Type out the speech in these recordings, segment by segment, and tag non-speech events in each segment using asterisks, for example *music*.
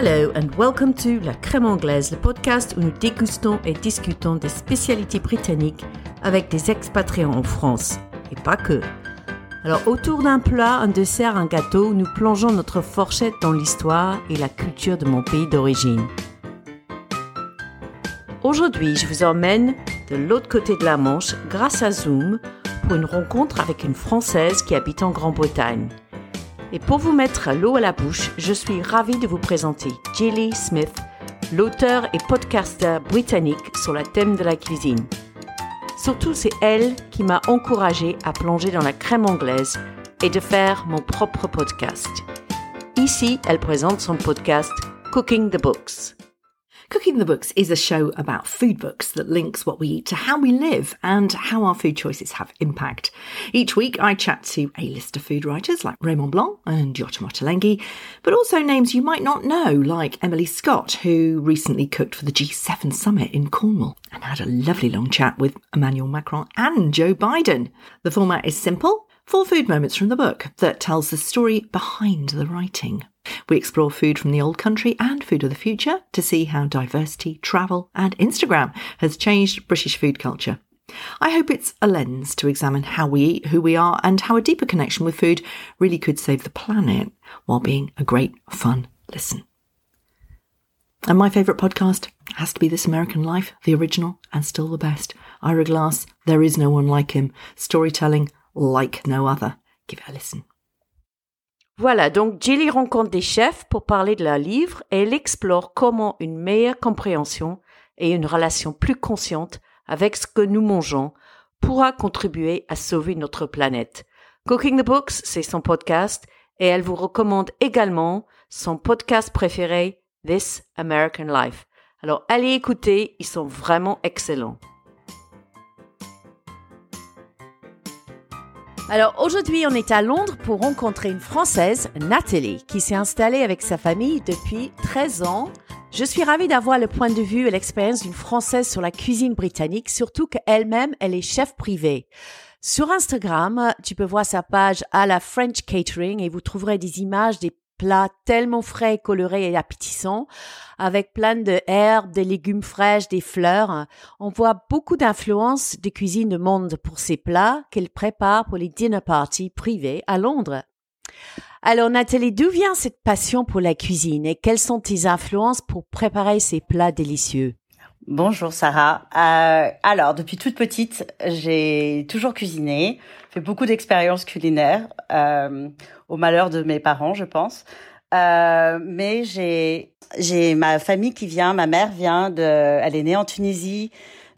Hello and welcome to La Crème Anglaise, le podcast où nous dégustons et discutons des spécialités britanniques avec des expatriés en France. Et pas que. Alors autour d'un plat, un dessert, un gâteau, nous plongeons notre fourchette dans l'histoire et la culture de mon pays d'origine. Aujourd'hui, je vous emmène de l'autre côté de la Manche grâce à Zoom pour une rencontre avec une Française qui habite en Grande-Bretagne. Et pour vous mettre l'eau à la bouche, je suis ravie de vous présenter Jilly Smith, l'auteur et podcaster britannique sur le thème de la cuisine. Surtout, c'est elle qui m'a encouragée à plonger dans la crème anglaise et de faire mon propre podcast. Ici, elle présente son podcast Cooking the Books. Cooking the Books is a show about food books that links what we eat to how we live and how our food choices have impact. Each week I chat to a list of food writers like Raymond Blanc and Giotto Motolenghi, but also names you might not know like Emily Scott, who recently cooked for the G7 summit in Cornwall and had a lovely long chat with Emmanuel Macron and Joe Biden. The format is simple. Four food moments from the book that tells the story behind the writing. We explore food from the old country and food of the future to see how diversity, travel, and Instagram has changed British food culture. I hope it's a lens to examine how we eat, who we are, and how a deeper connection with food really could save the planet while being a great, fun listen. And my favourite podcast has to be This American Life, the original and still the best. Ira Glass, There Is No One Like Him, storytelling like no other. Give it a listen. Voilà, donc Jilly rencontre des chefs pour parler de leur livre et elle explore comment une meilleure compréhension et une relation plus consciente avec ce que nous mangeons pourra contribuer à sauver notre planète. Cooking the Books, c'est son podcast et elle vous recommande également son podcast préféré, This American Life. Alors allez écouter, ils sont vraiment excellents. Alors aujourd'hui, on est à Londres pour rencontrer une Française, Nathalie, qui s'est installée avec sa famille depuis 13 ans. Je suis ravie d'avoir le point de vue et l'expérience d'une Française sur la cuisine britannique, surtout qu'elle-même, elle est chef privée. Sur Instagram, tu peux voir sa page à la French Catering et vous trouverez des images des plats tellement frais, colorés et appétissants, avec plein de herbes, des légumes fraîches, des fleurs. On voit beaucoup d'influences de cuisine de monde pour ces plats qu'elle prépare pour les dinner parties privées à Londres. Alors Nathalie, d'où vient cette passion pour la cuisine et quelles sont tes influences pour préparer ces plats délicieux? Bonjour Sarah. Euh, alors depuis toute petite, j'ai toujours cuisiné, beaucoup d'expériences culinaires, euh, au malheur de mes parents, je pense. Euh, mais j'ai j'ai ma famille qui vient, ma mère vient de, elle est née en Tunisie,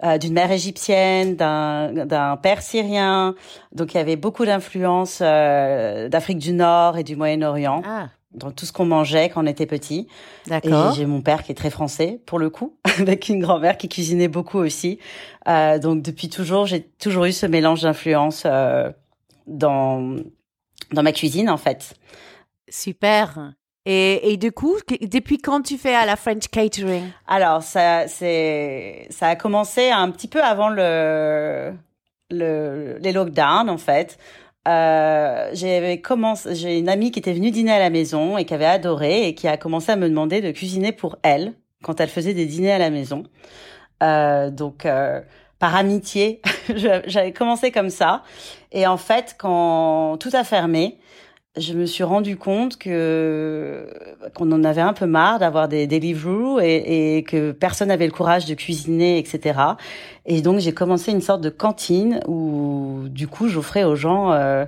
euh, d'une mère égyptienne, d'un d'un père syrien, donc il y avait beaucoup d'influences euh, d'Afrique du Nord et du Moyen-Orient. Ah. Dans tout ce qu'on mangeait quand on était petit. D'accord. Et j'ai mon père qui est très français, pour le coup, *laughs* avec une grand-mère qui cuisinait beaucoup aussi. Euh, donc depuis toujours, j'ai toujours eu ce mélange d'influences euh, dans dans ma cuisine en fait. Super. Et, et du coup, depuis quand tu fais à la French Catering? Alors ça c'est ça a commencé un petit peu avant le le les lockdowns en fait. Euh, j'ai commencé j'ai une amie qui était venue dîner à la maison et qui avait adoré et qui a commencé à me demander de cuisiner pour elle quand elle faisait des dîners à la maison. Euh, donc euh, par amitié, *laughs* j'avais commencé comme ça et en fait quand tout a fermé, je me suis rendu compte que qu'on en avait un peu marre d'avoir des Deliveroo et, et que personne n'avait le courage de cuisiner, etc. Et donc j'ai commencé une sorte de cantine où du coup j'offrais aux gens euh,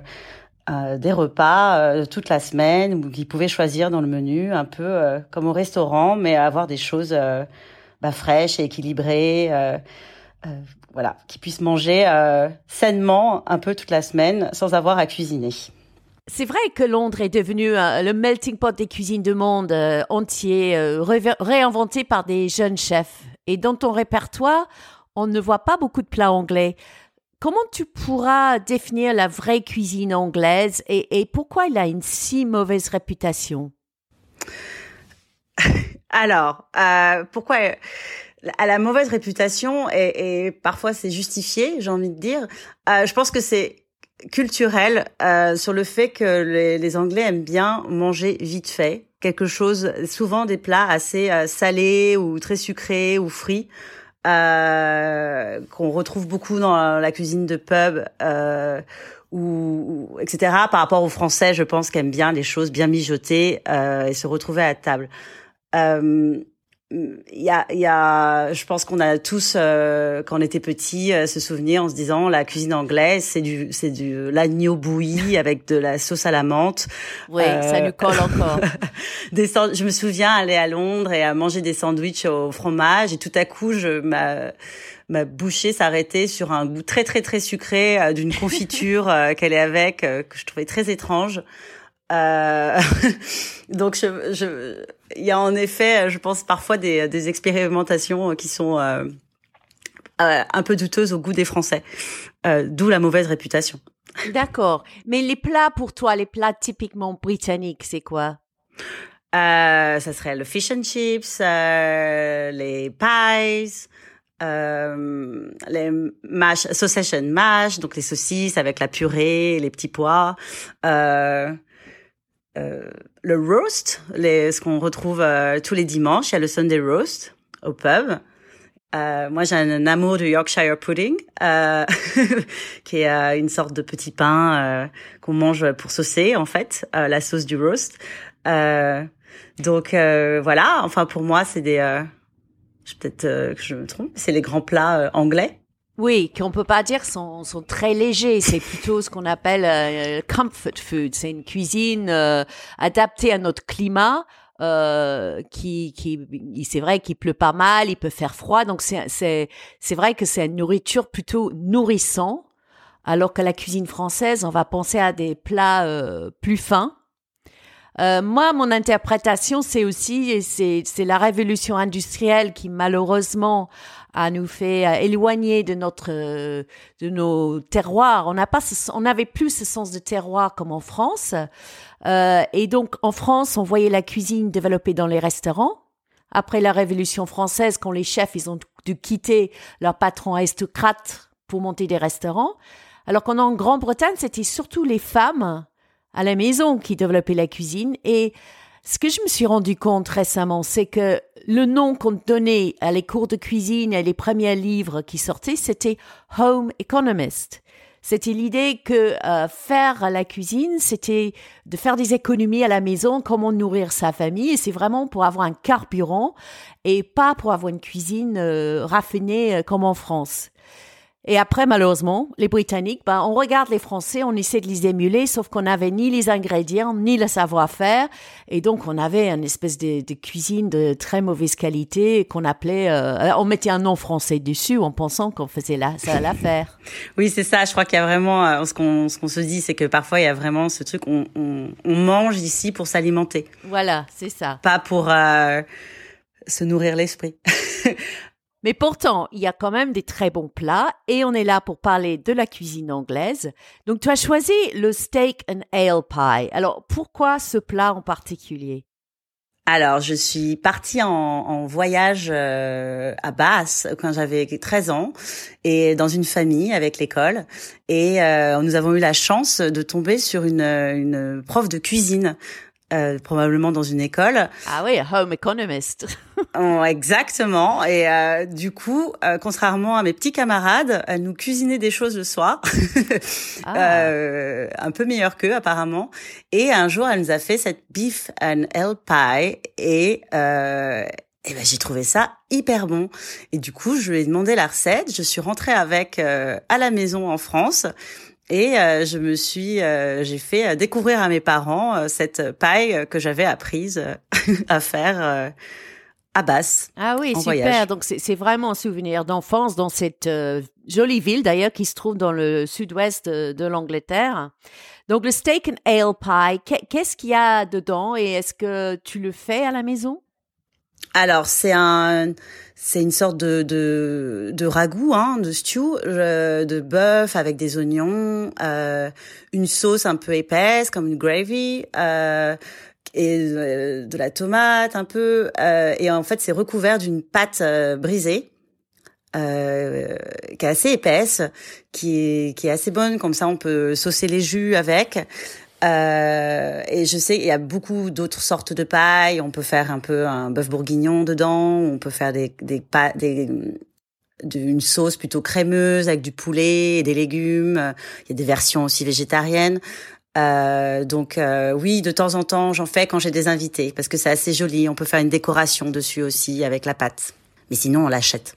euh, des repas euh, toute la semaine où ils pouvaient choisir dans le menu un peu euh, comme au restaurant, mais avoir des choses bah, fraîches et équilibrées. voilà, qu'ils puissent manger sainement un peu toute la semaine sans avoir à cuisiner. C'est vrai que Londres est devenu euh, le melting pot des cuisines du monde euh, entier, euh, ré- réinventé par des jeunes chefs. Et dans ton répertoire, on ne voit pas beaucoup de plats anglais. Comment tu pourras définir la vraie cuisine anglaise et, pourquoi il a une si mauvaise réputation? *laughs* Alors, euh, pourquoi à la mauvaise réputation et, parfois c'est justifié, j'ai envie de dire. Je pense que c'est culturel euh, sur le fait que les, les Anglais aiment bien manger vite fait, quelque chose, souvent des plats assez salés ou très sucrés ou frits. Euh, qu'on retrouve beaucoup dans la cuisine de pub euh, ou, etc. Par rapport aux Français, je pense qu'aiment bien les choses bien mijotées euh, et se retrouver à table. Euh, il y a, il y a, je pense qu'on a tous, euh, quand on était petit, euh, ce souvenir en se disant la cuisine anglaise, c'est du, c'est du l'agneau bouilli *laughs* avec de la sauce à la menthe. Oui, ça nous colle encore. *laughs* des, je me souviens aller à Londres et à manger des sandwichs au fromage et tout à coup, je ma ma bouchée s'arrêtait sur un goût très très très sucré d'une *laughs* confiture qu'elle est avec que je trouvais très étrange. Euh, donc, je, je, il y a en effet, je pense parfois des, des expérimentations qui sont euh, euh, un peu douteuses au goût des Français, euh, d'où la mauvaise réputation. D'accord. Mais les plats pour toi, les plats typiquement britanniques, c'est quoi? Ça serait le fish and chips, les pies. Euh, les mash, sausage and mash, donc les saucisses avec la purée, les petits pois. Euh, euh, le roast, les, ce qu'on retrouve euh, tous les dimanches. Il y a le Sunday roast au pub. Euh, moi, j'ai un, amour du Yorkshire pudding, euh, *laughs* qui est euh, une sorte de petit pain qu'on mange pour saucer, en fait, la sauce du roast. donc voilà. Enfin, pour moi, c'est des. peut-être que je me trompe. C'est les grands plats anglais. Oui, qu'on peut pas dire sont, sont très légers. C'est plutôt ce qu'on appelle euh, comfort food. C'est une cuisine euh, adaptée à notre climat. Euh, qui, qui, c'est vrai qu'il pleut pas mal, il peut faire froid, donc c'est, c'est, vrai que c'est une nourriture plutôt nourrissant, alors que la cuisine française, on va penser à des plats euh, plus fins. moi, mon interprétation, c'est aussi, c'est, c'est la révolution industrielle qui malheureusement à nous fait éloigner de notre de nos terroirs. On n'a pas on n'avait plus ce sens de terroir comme en France. Euh, et donc en France, on voyait la cuisine développer dans les restaurants. Après la Révolution française, quand les chefs ils ont dû quitter leur patron aristocrate pour monter des restaurants, alors qu'en Grande-Bretagne, c'était surtout les femmes à la maison qui développaient la cuisine et ce que je me suis rendu compte récemment, c'est que le nom qu'on donnait à les cours de cuisine et les premiers livres qui sortaient, c'était Home Economist. C'était l'idée que euh, faire la cuisine, c'était de faire des économies à la maison, comment nourrir sa famille, et c'est vraiment pour avoir un carburant et pas pour avoir une cuisine euh, raffinée euh, comme en France. Et après, malheureusement, les Britanniques, ben, on regarde les Français, on essaie de les émuler, sauf qu'on n'avait ni les ingrédients, ni le savoir-faire. Et donc, on avait une espèce de, de cuisine de très mauvaise qualité qu'on appelait, euh, on mettait un nom français dessus en pensant qu'on faisait la, ça l'affaire. *laughs* oui, c'est ça. Je crois qu'il y a vraiment, euh, ce qu'on, ce qu'on se dit, c'est que parfois, il y a vraiment ce truc, on, on, on mange ici pour s'alimenter. Voilà, c'est ça. Pas pour euh, se nourrir l'esprit. *laughs* Mais pourtant, il y a quand même des très bons plats et on est là pour parler de la cuisine anglaise. Donc tu as choisi le steak and ale pie. Alors pourquoi ce plat en particulier? Alors, je suis partie en, voyage euh, à Basse quand j'avais 13 ans et dans une famille avec l'école et euh, nous avons eu la chance de tomber sur une, une prof de cuisine euh, probablement dans une école. Ah oui, home economist. *laughs* oh, exactement. Et euh, du coup, euh, contrairement à mes petits camarades, elle nous cuisinait des choses le soir, *laughs* ah. Euh, un peu meilleur qu'eux apparemment. Et un jour, elle nous a fait cette beef and ale pie et et ben j'ai trouvé ça hyper bon. Et du coup, je lui ai demandé la recette. Je suis rentrée avec à la maison en France. Et euh, je me suis, euh, j'ai fait euh, découvrir à mes parents cette paille que j'avais apprise *laughs* à faire à Basse. Ah oui, super. Donc c'est vraiment un souvenir d'enfance dans cette jolie ville d'ailleurs qui se trouve dans le sud-ouest de, l'Angleterre. Donc le steak and ale pie, qu'est-ce qu'il y a dedans et est-ce que tu le fais à la maison? Alors c'est un c'est une sorte de de, de ragoût hein, de stew euh, de bœuf avec des oignons, euh, une sauce un peu épaisse comme une gravy euh, et euh, de la tomate un peu euh, et en fait c'est recouvert d'une pâte brisée. Euh, qui est assez épaisse, qui est qui est assez bonne comme ça on peut saucer les jus avec Euh, et je sais, il y a beaucoup d'autres sortes de pailles. On peut faire un peu un bœuf bourguignon dedans. On peut faire des des, des une sauce plutôt crémeuse avec du poulet et des légumes. Il y a des versions aussi végétariennes. Euh, donc euh, oui, de temps en temps, j'en fais quand j'ai des invités parce que c'est assez joli. On peut faire une décoration dessus aussi avec la pâte. Mais sinon, on l'achète.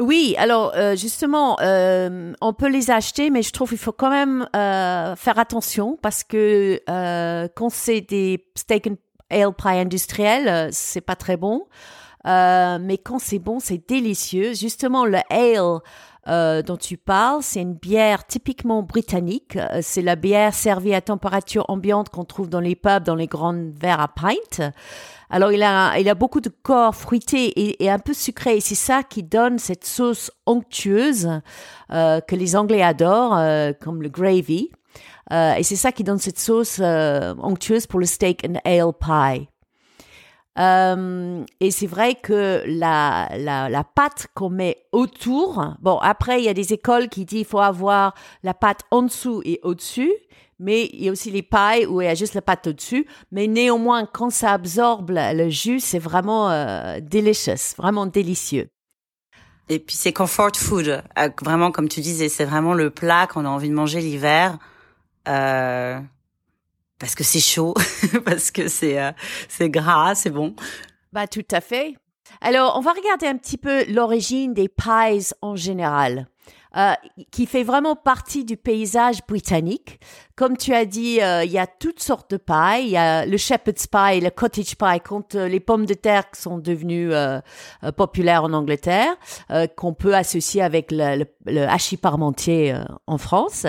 Oui, alors euh, justement, euh, on peut les acheter, mais je trouve qu'il faut quand même euh, faire attention parce que euh, quand c'est des steak and ale pie industriels, euh, c'est pas très bon. Euh, mais quand c'est bon, c'est délicieux. Justement, le ale euh, dont tu parles, c'est une bière typiquement britannique. Euh, c'est la bière servie à température ambiante qu'on trouve dans les pubs, dans les grandes verres à pint. Alors il a, il a beaucoup de corps fruité et, et un peu sucré. Et c'est ça qui donne cette sauce onctueuse euh, que les Anglais adorent, euh, comme le gravy. Euh, et c'est ça qui donne cette sauce onctueuse pour le steak and ale pie. Euh, et c'est vrai que la, la, pâte qu'on met autour, bon, après, il y a des écoles qui disent qu'il faut avoir la pâte en dessous et au-dessus, mais il y a aussi les pailles où il y a juste la pâte au-dessus. Mais néanmoins, quand ça absorbe le jus, c'est vraiment euh, delicious, vraiment délicieux. Et puis c'est comfort food, euh, vraiment comme tu disais, c'est vraiment le plat qu'on a envie de manger l'hiver. Euh, parce que c'est chaud, *laughs* parce que c'est euh, c'est gras, c'est bon. Bah tout à fait. Alors on va regarder un petit peu l'origine des pies en général. Euh, qui fait vraiment partie du paysage britannique. Comme tu as dit, euh, il y a toutes sortes de pies. Il y a le shepherd's pie, le cottage pie, quand les pommes de terre sont devenues populaires en Angleterre, qu'on peut associer avec le, le, le hachis parmentier en France.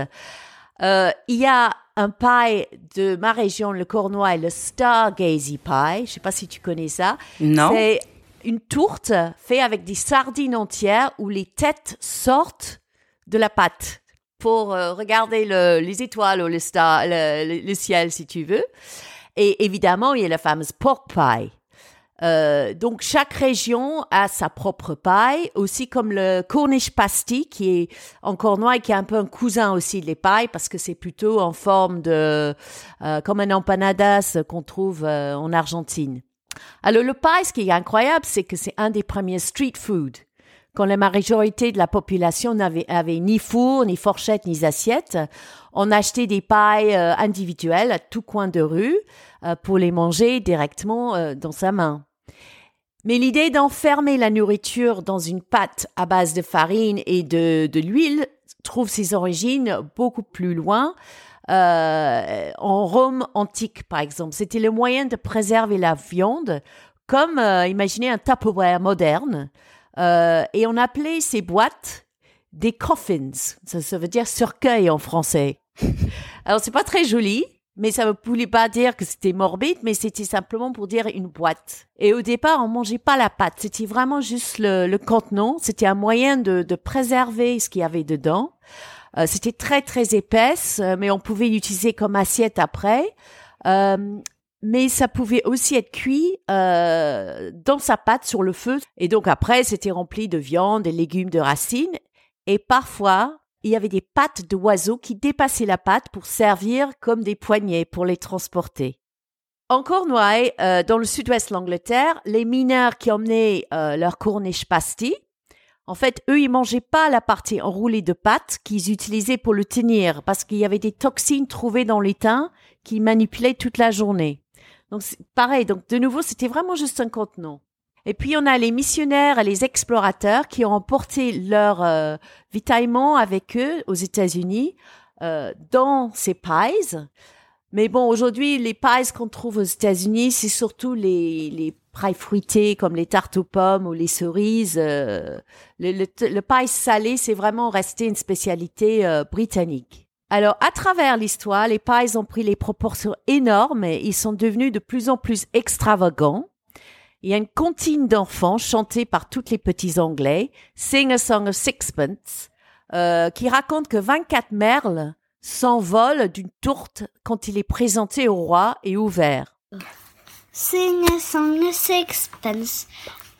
Il y a un pie de ma région, le Cornouailles, le Stargazy Pie. Je sais pas si tu connais ça. Non. C'est une tourte faite avec des sardines entières où les têtes sortent de la pâte pour euh, regarder le, les étoiles ou le, star, le, le, ciel, si tu veux. Et évidemment, il y a la fameuse pork pie. Euh, donc chaque région a sa propre paille, aussi comme le Cornish pasty qui est en Cornouailles, qui est un peu un cousin aussi des pailles parce que c'est plutôt en forme de euh, comme un empanadas qu'on trouve euh, en Argentine. Alors le paille, ce qui est incroyable, c'est que c'est un des premiers street food. Quand la majorité de la population n'avait avait ni four, ni fourchette, ni assiette, on achetait des pailles euh, individuelles à tout coin de rue euh, pour les manger directement euh, dans sa main. Mais l'idée d'enfermer la nourriture dans une pâte à base de farine et de, de l'huile trouve ses origines beaucoup plus loin. Euh, en Rome antique, par exemple, c'était le moyen de préserver la viande, comme euh, imaginez un Tupperware moderne. Euh, et on appelait ces boîtes des coffins. Ça, ça veut dire cercueil en français. *laughs* Alors c'est pas très joli, mais ça ne voulait pas dire que c'était morbide, mais c'était simplement pour dire une boîte. Et au départ, on mangeait pas la pâte, c'était vraiment juste le, le contenant. C'était un moyen de, de préserver ce qu'il y avait dedans. Euh, c'était très très épaisse, euh, mais on pouvait l'utiliser comme assiette après. Euh, mais ça pouvait aussi être cuit euh, dans sa pâte sur le feu. Et donc après, c'était rempli de viande, des légumes, de racines. Et parfois, il y avait des pattes d'oiseaux qui dépassaient la pâte pour servir comme des poignées pour les transporter. En Cornouailles, euh, dans le sud-ouest de l'Angleterre, les mineurs qui emmenaient euh, leur corniche pasty, en fait, eux, ils mangeaient pas la partie enroulée de pâte qu'ils utilisaient pour le tenir parce qu'il y avait des toxines trouvées dans l'étain qui manipulaient toute la journée. Donc, pareil. Donc, de nouveau, c'était vraiment juste un contenant. Et puis on a les missionnaires et les explorateurs qui ont emporté leur euh, vitaillement avec eux aux États-Unis euh, dans ces pies. Mais bon, aujourd'hui, les pies qu'on trouve aux États-Unis, c'est surtout les, les pies fruitées comme les tartes aux pommes ou les cerises. Euh, le, le, le pie salé, c'est vraiment resté une spécialité euh, britannique. Alors, à travers l'histoire, les pies ont pris les proportions énormes et ils sont devenus de plus en plus extravagants. Il y a une comptine d'enfants chantée par tous les petits Anglais, Sing a Song of Sixpence, euh, qui raconte que 24 merles s'envolent d'une tourte quand il est présenté au roi et ouvert. Sing a song of sixpence,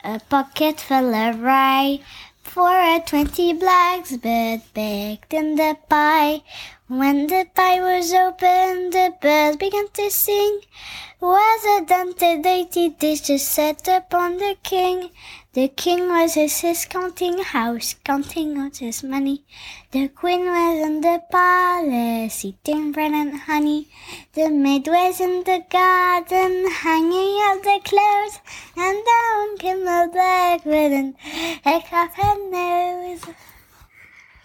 a pocket full of rye, for a twenty blacksbird baked in the pie. When the pie was opened, the birds began to sing. Was a dainty, dainty dish to set upon the king. The king was at his counting house, counting out his money. The queen was in the palace, eating bread and honey. The maid was in the garden, hanging out the clothes. And down came the black ribbon, heck off her nose.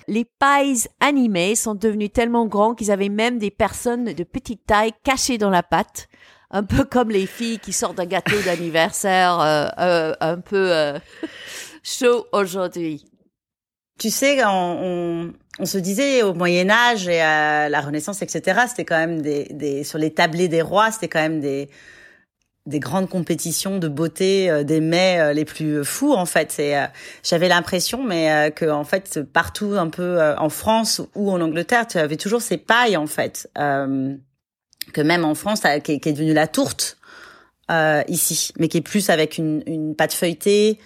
Les pies animés sont devenus tellement grands qu'ils avaient même des personnes de petite taille cachées dans la pâte, un peu comme les filles qui sortent d'un gâteau *laughs* d'anniversaire euh, euh, un peu euh, *laughs* chaud aujourd'hui. Tu sais, on, on, on, se disait au Moyen Âge et à la Renaissance, etc. C'était quand même des, des sur les tablés des rois, c'était quand même des des grandes compétitions de beauté, euh, des mets euh, les plus fous en fait. C'est, euh, j'avais l'impression, mais que en fait partout un peu en France ou en Angleterre, tu avais toujours ces pailles en fait, que même en France, qui, qui est devenue la tourte ici, mais qui est plus avec une, une pâte feuilletée,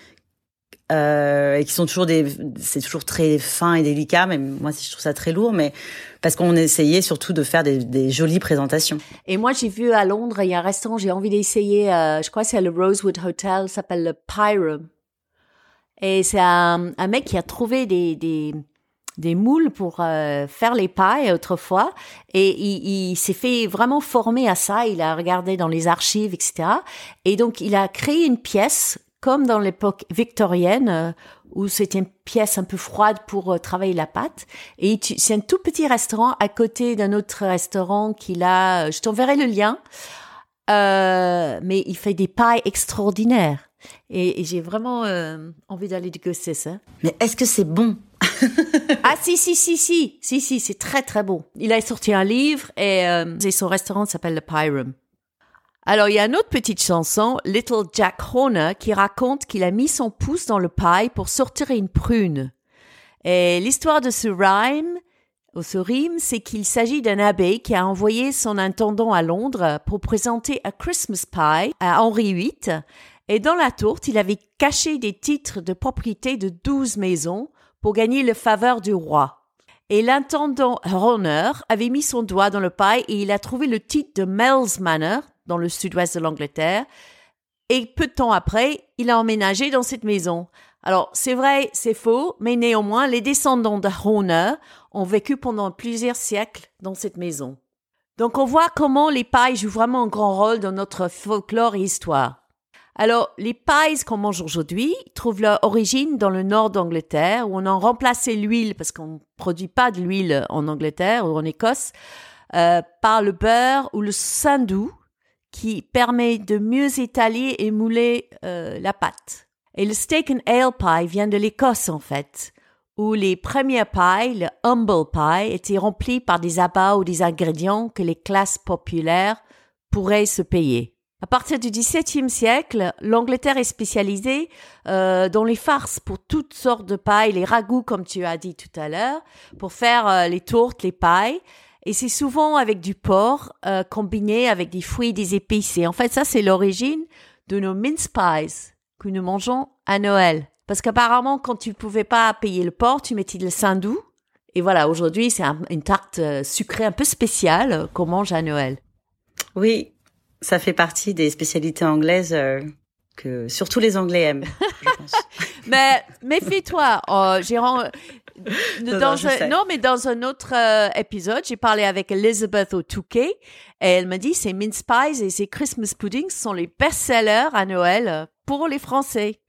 euh, et qui sont toujours des, c'est toujours très fin et délicat. Même moi, je trouve ça très lourd, mais parce qu'on essayait surtout de faire des, jolies présentations. Et moi, j'ai vu à Londres, il y a un restaurant, j'ai envie d'essayer. Euh, je crois c'est le Rosewood Hotel, s'appelle le Pyrum. Et c'est un, un, mec qui a trouvé des, des, des moules pour euh, faire les pailles autrefois et il, il s'est fait vraiment former à ça il a regardé dans les archives etc et donc il a créé une pièce comme dans l'époque victorienne euh, où c'était une pièce un peu froide pour euh, travailler la pâte. Et c'est un tout petit restaurant à côté d'un autre restaurant qu'il a. Euh, je t'enverrai le lien. Euh, mais il fait des pailles extraordinaires. Et, et j'ai vraiment envie d'aller déguster ça. Mais est-ce que c'est bon *laughs* Ah si si si si si si c'est très très bon. Il a sorti un livre et, et son restaurant s'appelle le Pie Room. Alors, il y a une autre petite chanson, Little Jack Horner, qui raconte qu'il a mis son pouce dans le paille pour sortir une prune. Et l'histoire de ce rhyme, ou ce rime, c'est qu'il s'agit d'un abbé qui a envoyé son intendant à Londres pour présenter un Christmas pie à Henri VIII. Et dans la tourte, il avait caché des titres de propriété de douze maisons pour gagner le faveur du roi. Et l'intendant Horner avait mis son doigt dans le paille et il a trouvé le titre de Mel's Manor, dans le sud-ouest de l'Angleterre. Et peu de temps après, il a emménagé dans cette maison. Alors, c'est vrai, c'est faux, mais néanmoins, les descendants de Horner ont vécu pendant plusieurs siècles dans cette maison. Donc, on voit comment les pailles jouent vraiment un grand rôle dans notre folklore et histoire. Alors, les pies qu'on mange aujourd'hui trouvent leur origine dans le nord d'Angleterre, où on a remplacé l'huile, parce qu'on ne produit pas de l'huile en Angleterre ou en Écosse, euh, par le beurre ou le sandou, qui permet de mieux étaler et mouler euh, la pâte. Et le steak and ale pie vient de l'Écosse en fait, où les premières pies, le humble pie, étaient remplis par des abats ou des ingrédients que les classes populaires pourraient se payer. À partir du XVIIe siècle, l'Angleterre est spécialisée euh, dans les farces pour toutes sortes de pailles, les ragoûts comme tu as dit tout à l'heure, pour faire euh, les tourtes, les pailles. Et c'est souvent avec du porc euh, combiné avec des fruits et des épices. Et en fait, ça, c'est l'origine de nos mince pies que nous mangeons à Noël. Parce qu'apparemment, quand tu pouvais pas payer le porc, tu mettais le saindoux. Et voilà, aujourd'hui, c'est une tarte euh, sucrée un peu spéciale euh, qu'on mange à Noël. Oui, ça fait partie des spécialités anglaises que surtout les Anglais aiment. Je pense. *laughs* mais méfie-toi. Non, mais dans un autre euh, épisode, j'ai parlé avec Elizabeth O'Touquet et elle m'a dit ces mince pies et ces Christmas puddings sont les best-sellers à Noël pour les Français.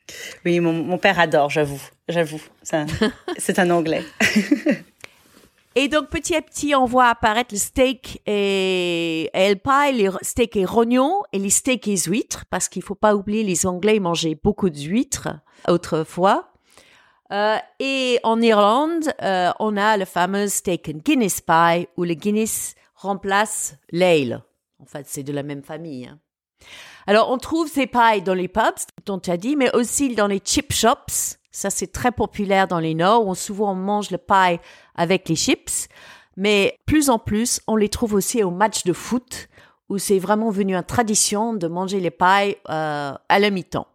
Oui, mon, mon père adore, j'avoue, j'avoue. *laughs* C'est un anglais. Et donc, petit à petit, on voit apparaître le steak et, et le pie, les steaks et rognons et les steaks et huîtres, parce qu'il faut pas oublier, les Anglais mangeaient beaucoup d'huîtres autrefois. Euh, et en Irlande, euh, on a le fameux steak and Guinness pie où le Guinness remplace l'ale. En fait, c'est de la même famille. Hein. Alors, on trouve ces pies dans les pubs, dont tu as dit, mais aussi dans les chip shops. Ça, c'est très populaire dans les Nord, où souvent on mange le pie avec les chips. Mais plus en plus, on les trouve aussi au match de foot, où c'est vraiment venu une tradition de manger les pies euh, à la mi-temps.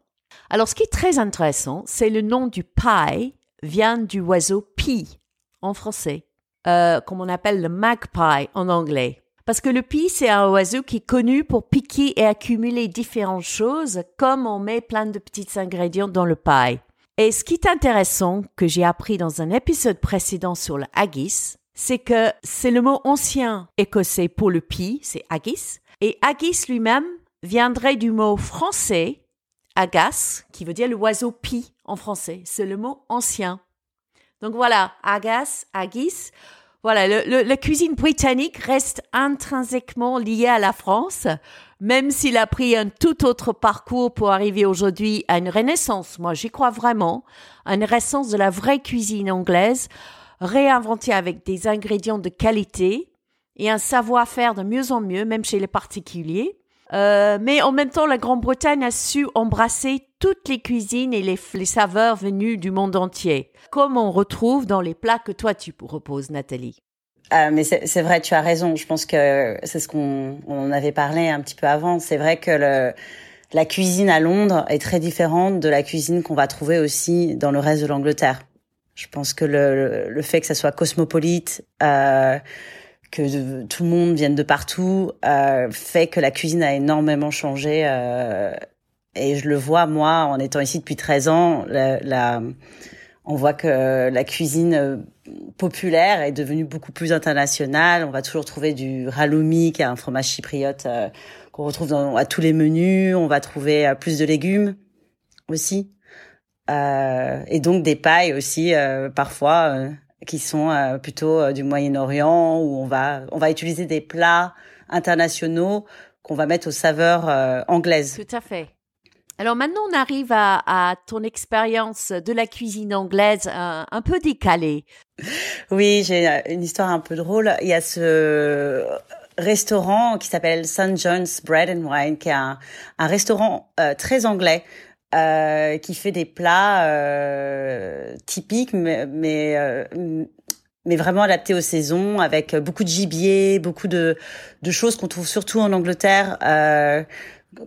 Alors, ce qui est très intéressant, c'est le nom du pie vient du oiseau pie en français. euh, comme on appelle le magpie en anglais. Parce que le pie, c'est un oiseau qui est connu pour piquer et accumuler différentes choses, comme on met plein de petits ingrédients dans le pie. Et ce qui est intéressant, que j'ai appris dans un épisode précédent sur le haggis, c'est que c'est le mot ancien écossais pour le pie, c'est haggis. Et haggis lui-même viendrait du mot français, agas, qui veut dire l'oiseau pie en français. C'est le mot ancien. Donc voilà, agas, haggis. Voilà, le, la cuisine britannique reste intrinsèquement liée à la France, même s'il a pris un tout autre parcours pour arriver aujourd'hui à une renaissance. Moi, j'y crois vraiment, à une renaissance de la vraie cuisine anglaise, réinventée avec des ingrédients de qualité et un savoir-faire de mieux en mieux, même chez les particuliers. Euh, mais en même temps, la Grande-Bretagne a su embrasser toutes les cuisines et les, saveurs venues du monde entier, comme on retrouve dans les plats que toi tu proposes, Nathalie. Euh, mais c'est vrai, tu as raison. Je pense que c'est ce qu'on on avait parlé un petit peu avant. C'est vrai que la cuisine à Londres est très différente de la cuisine qu'on va trouver aussi dans le reste de l'Angleterre. Je pense que le, le, fait que ça soit cosmopolite, euh, que tout le monde vienne de partout euh, fait que la cuisine a énormément changé. Euh, et je le vois, moi, en étant ici depuis 13 ans, la, on voit que la cuisine euh, populaire est devenue beaucoup plus internationale. On va toujours trouver du halloumi, qui est un fromage chypriote euh, qu'on retrouve dans, à tous les menus. On va trouver euh, plus de légumes aussi. et donc des pailles aussi, parfois qui sont euh, plutôt euh, du Moyen-Orient où on va on va utiliser des plats internationaux qu'on va mettre aux saveurs euh, anglaises. Tout à fait. Alors maintenant, on arrive à, à ton expérience de la cuisine anglaise un, peu décalée. Oui, j'ai une histoire un peu drôle. Il y a ce restaurant qui s'appelle St. John's Bread and Wine, qui est un, un restaurant très anglais euh, qui fait des plats euh, typiques, mais mais, euh, mais vraiment adaptés aux saisons, avec beaucoup de gibier, beaucoup de de choses qu'on trouve surtout en Angleterre. Euh,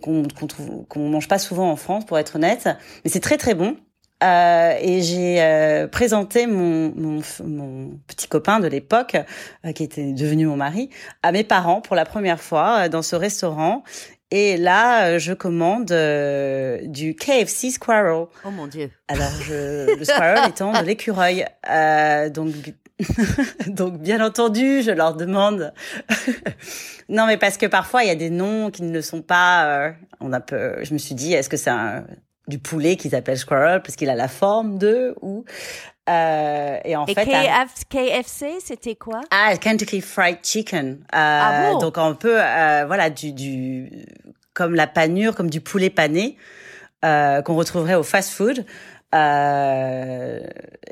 qu'on qu'on qu'on mange pas souvent en France pour être honnête mais c'est très très bon euh, et j'ai euh, présenté mon, mon, mon, petit copain de l'époque, euh, qui était devenu mon mari, à mes parents pour la première fois dans ce restaurant. Et là, euh, je commande euh, du KFC Squirrel. Oh mon dieu. Alors, je, le Squirrel *laughs* étant de l'écureuil. Euh, donc, *laughs* donc, bien entendu, je leur demande. *laughs* non, mais parce que parfois, il y a des noms qui ne sont pas. Euh, on a peu. Je me suis dit, est-ce que c'est du poulet qu'ils appellent squirrel parce qu'il a la forme de ou euh, et en et fait, KFC, c'était quoi? Ah, Kentucky Fried Chicken. Euh, ah bon? donc un peu, euh, voilà, du, du, comme la panure, comme du poulet pané qu'on retrouverait au fast-food. Euh,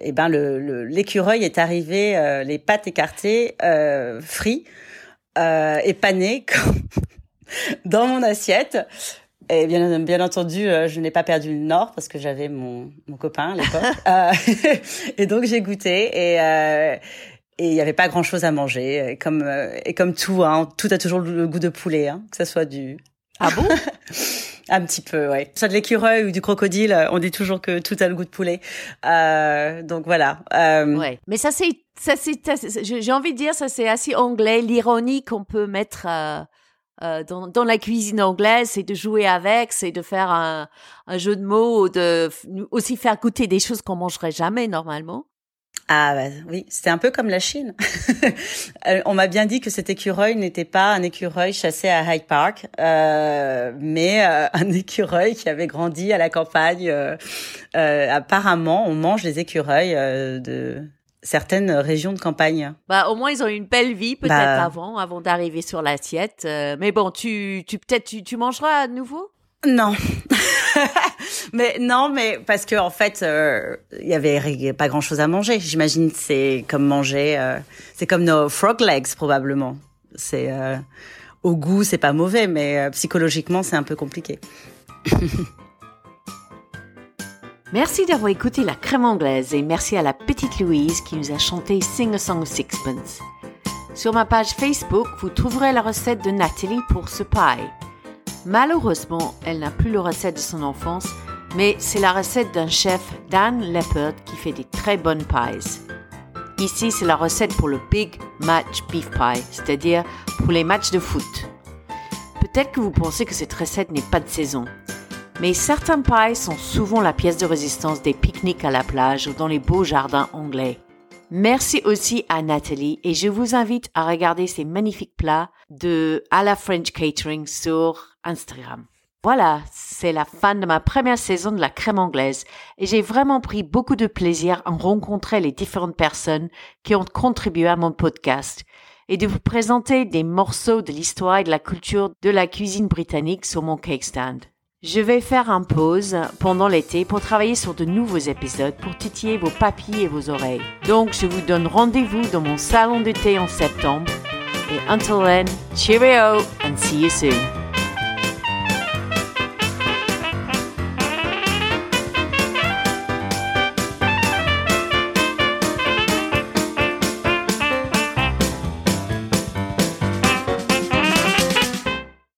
et ben le l'écureuil est arrivé, les pattes écartées, frites et panées *laughs* dans mon assiette. Et bien, bien entendu, euh, je n'ai pas perdu le nord parce que j'avais mon, mon copain à l'époque. *laughs* Euh, *laughs* et donc j'ai goûté et euh, et il n'y avait pas grand chose à manger. Et comme et comme tout, hein, tout a toujours le goût de poulet, hein, que ça soit du. Ah bon? *laughs* Un petit peu, ouais. Soit de l'écureuil ou du crocodile, on dit toujours que tout a le goût de poulet. donc voilà. Ouais. Mais ça c'est ça c'est j'ai envie de dire ça c'est assez anglais l'ironie qu'on peut mettre euh, dans, dans, la cuisine anglaise, c'est de jouer avec, c'est de faire un, un, jeu de mots, de aussi faire goûter des choses qu'on mangerait jamais normalement. Ah bah, oui, c'était un peu comme la Chine. *laughs* Euh, on m'a bien dit que cet écureuil n'était pas un écureuil chassé à Hyde Park, euh, mais euh, un *laughs* écureuil qui avait grandi à la campagne. Euh, apparemment, on mange des écureuils de certaines régions de campagne. Bah au moins ils ont eu une belle vie peut-être bah. avant, avant d'arriver sur l'assiette. Euh, mais bon, tu, tu peut-être tu, tu mangeras à nouveau? Non. *laughs* mais non, mais parce que en fait, euh, il y avait pas grand-chose à manger. J'imagine c'est comme manger, euh, c'est comme nos frog legs probablement. C'est au goût, c'est pas mauvais, mais psychologiquement c'est un peu compliqué. *laughs* Merci d'avoir écouté la crème anglaise et merci à la petite Louise qui nous a chanté Sing a Song of Sixpence. Sur ma page Facebook, vous trouverez la recette de Nathalie pour ce pie. Malheureusement, elle n'a plus la recette de son enfance, mais c'est la recette d'un chef, Dan Leopard, qui fait des très bonnes pies. Ici, c'est la recette pour le Big Match Beef Pie, c'est-à-dire pour les matchs de foot. Peut-être que vous pensez que cette recette n'est pas de saison, mais certains pies sont souvent la pièce de résistance des pique-niques à la plage ou dans les beaux jardins anglais. Merci aussi à Nathalie et je vous invite à regarder ces magnifiques plats de à la French Catering sur Instagram. Voilà, c'est la fin de ma première saison de la crème anglaise et j'ai vraiment pris beaucoup de plaisir à rencontrer les différentes personnes qui ont contribué à mon podcast et de vous présenter des morceaux de l'histoire et de la culture de la cuisine britannique sur mon cake stand. Je vais faire un pause pendant l'été pour travailler sur de nouveaux épisodes pour titiller vos papilles et vos oreilles. Donc je vous donne rendez-vous dans mon salon d'été en septembre. Et until then, cheerio and see you soon.